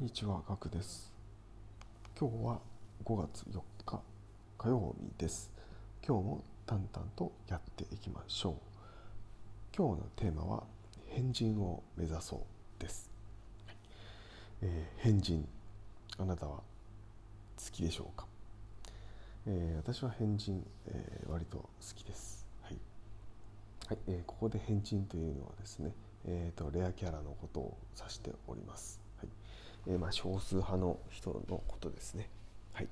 んにちは、ガクです。今日は5月4日火曜日です。今日も淡々とやっていきましょう。今日のテーマは変人を目指そうです。えー変人、あなたは好きでしょうか、えー私は変人、えー割と好きです。はい。はいえーここで変人というのはですね、えー、とレアキャラのことを指しております。えーまあ、少数派の人のことですね。はい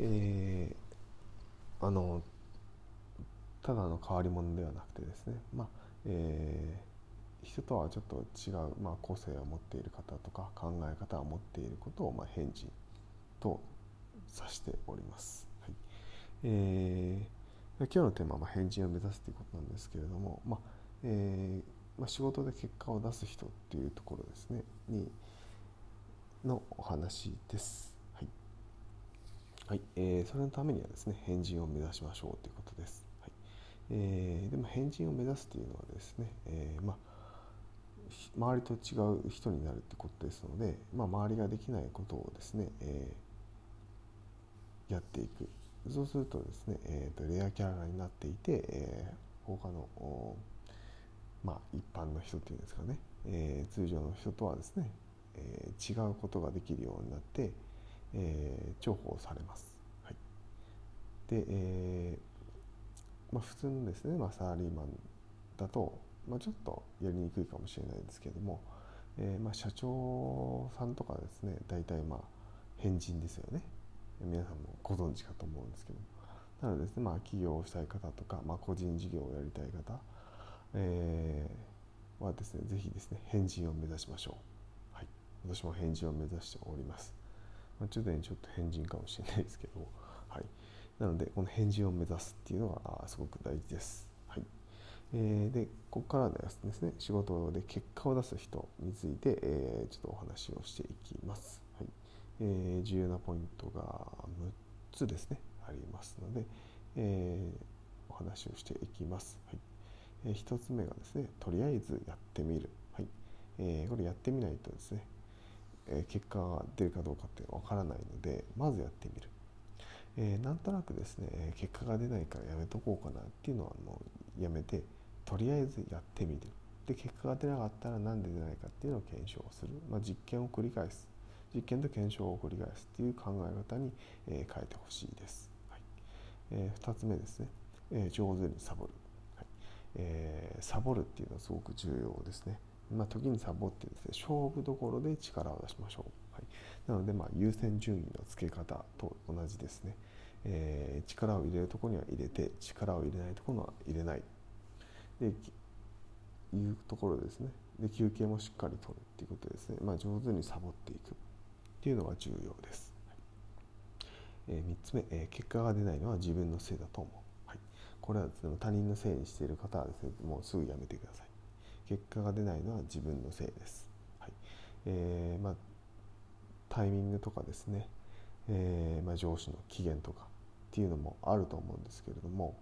えーあのただの変わり者ではなくてですね、まあえー人とはちょっと違う、まあ、個性を持っている方とか考え方を持っていることを、まあ、変人と指しております。はいえー今日のテーマはまあ変人を目指すということなんですけれども、まあえーまあ、仕事で結果を出す人っていうところですねにのお話です。はいはいえーそれのためにはですね変人を目指しましょうということです。はいえーでも変人を目指すというのはですね、えーまあ、周りと違う人になるってことですので、まあ、周りができないことをですね、えーやっていくそうするとですね、えーとレアキャラになっていて、えー他のまあ、一般の人っていうんですかね、えー通常の人とはですね、えー違うことができるようになって、えー重宝されます。はい、で、えーまあ、普通のですね、まあ、サラリーマンだと、まあ、ちょっとやりにくいかもしれないですけども、えーまあ、社長さんとかですね大体まあ変人ですよね。皆さんもご存知かと思うんですけどなのでですね、まあ、起業をしたい方とか、まあ、個人事業をやりたい方、えーはですねぜひですね変人を目指しましょう、私も変人を目指しております、まあ、ちょっとねちょっと変人かもしれないですけど、はい、なのでこの変人を目指すっていうのがすごく大事です、はい。えーでここからですね仕事で結果を出す人について、えーちょっとお話をしていきます、はい。えー重要なポイントが6つですねありますので、えーお話をしていきます、はい。えー一つ目がですねとりあえずやってみる、はい。えーこれやってみないとですね、え結果が出るかどうかってわからないのでまずやってみる、えーなんとなくですね結果が出ないからやめとこうかなっていうのはもうやめてとりあえずやってみる。で結果が出なかったらなんで出ないかっていうのを検証する、まあ、実験を繰り返す。実験と検証を繰り返すっていう考え方に、え変えてほしいです、はい。え2つ目ですね、えー上手にサボる、はい。えサボるっていうのはすごく重要ですね。まあ、時にサボってですね勝負どころで力を出しましょう、はい、なのでまあ優先順位の付け方と同じですね、えー力を入れるところには入れて力を入れないところには入れない。でいうところですね。で休憩もしっかりとるっていうことですね、まあ、上手にサボっていく。っていうのが重要です、はい。え3つ目、えー結果が出ないのは自分のせいだと思う、はい、これはですね他人のせいにしている方はですねもうすぐやめてください。結果が出ないのは自分のせいです、はい。えーまあ、タイミングとかですね、えーまあ、上司の機嫌とかっていうのもあると思うんですけれども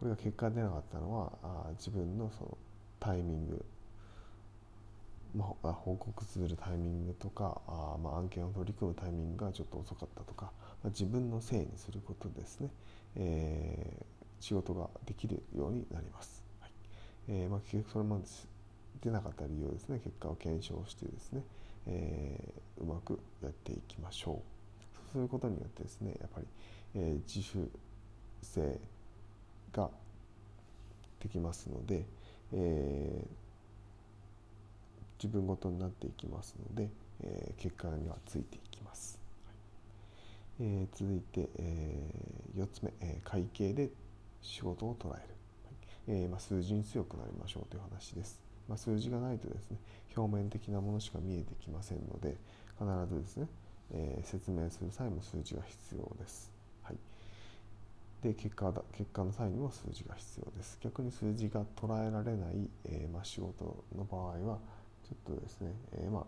これが結果が出なかったのはあ自分のそのタイミング、まあ、報告するタイミングとかあ、まあ、案件を取り組むタイミングがちょっと遅かったとか、まあ、自分のせいにすることでですね、えー仕事ができるようになります。えーまあ、結局それまで出なかった理由をですね。結果を検証してですね、えーうまくやっていきましょう。そうすることによってですねやっぱり、えー自主性ができますので、え自分ごとになっていきますので、えー結果にはついていきます、はい。え続いて、え4つ目、えー会計で仕事を捉える、えーま、数字に強くなりましょうという話です、ま、数字がないとですね表面的なものしか見えてきませんので必ずですね、えー説明する際も数字が必要です、はい、で結果だ結果の際にも数字が必要です。逆に数字が捉えられない、えーま、仕事の場合はちょっとですね、えーま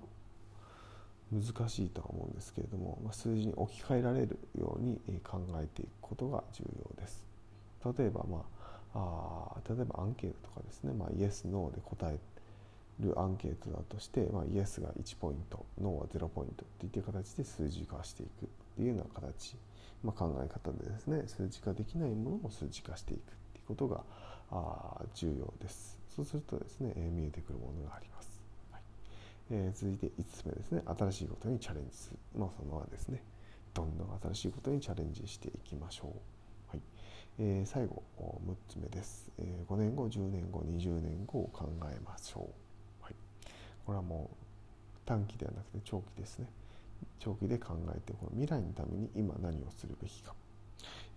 難しいとは思うんですけれども、ま、数字に置き換えられるように考えていくことが重要です。例えば、まあ、あ例えばアンケートとかですね、まあ、イエス、ノーで答えるアンケートだとして、まあ、イエスが1ポイントノーは0ポイントっていった形で数字化していくっていうような形、まあ、考え方でですね。数値化できないものを数値化していくっていうことがあ重要です。そうするとですね、えー、見えてくるものがあります、はい。え、続いて5つ目ですね。新しいことにチャレンジする、まあ、そのはですねどんどん新しいことにチャレンジしていきましょう。えー、最後6つ目です、えー、5年後10年後20年後を考えましょう、はい、これはもう短期ではなくて長期ですね。長期で考えてこの未来のために今何をするべきか。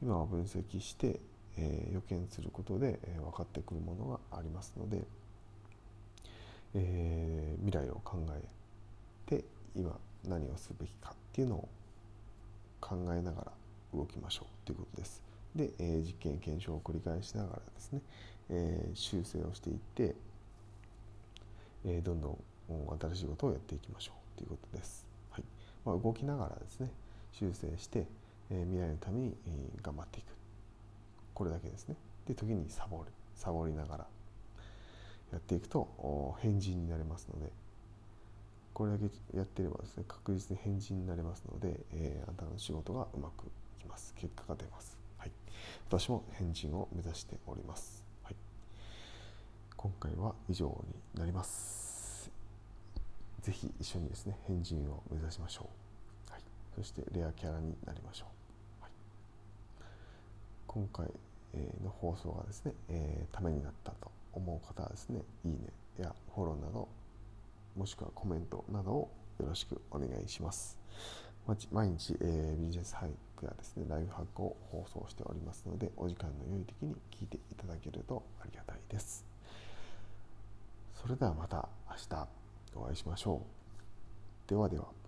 今は分析して、えー、予見することで、え、分かってくるものがありますので、え、未来を考えて今何をすべきかっていうのを考えながら動きましょうということです。で、えー、実験検証を繰り返しながらですね、えー、修正をしていって、えー、どんどん新しいことをやっていきましょうということです。はい。まあ、動きながらですね修正して、え未来のために、え頑張っていく。これだけですね。で時にサボる。サボりながらやっていくと変人になれますので。これだけやってればですね確実に変人になれますので、えー、あなたの仕事がうまくいきます。結果が出ます。私も変人を目指しております。はい。今回は以上になります。ぜひ一緒にですね変人を目指しましょう、はい、そしてレアキャラになりましょう、はい、今回の放送がですね、えー、ためになったと思う方はですねいいねやフォローなどもしくはコメントなどをよろしくお願いします。毎日、えー、ビジネスハイクやですね、ライブハックを放送しておりますので、お時間の良い時に聞いていただけるとありがたいです。それではまた明日お会いしましょう。ではでは。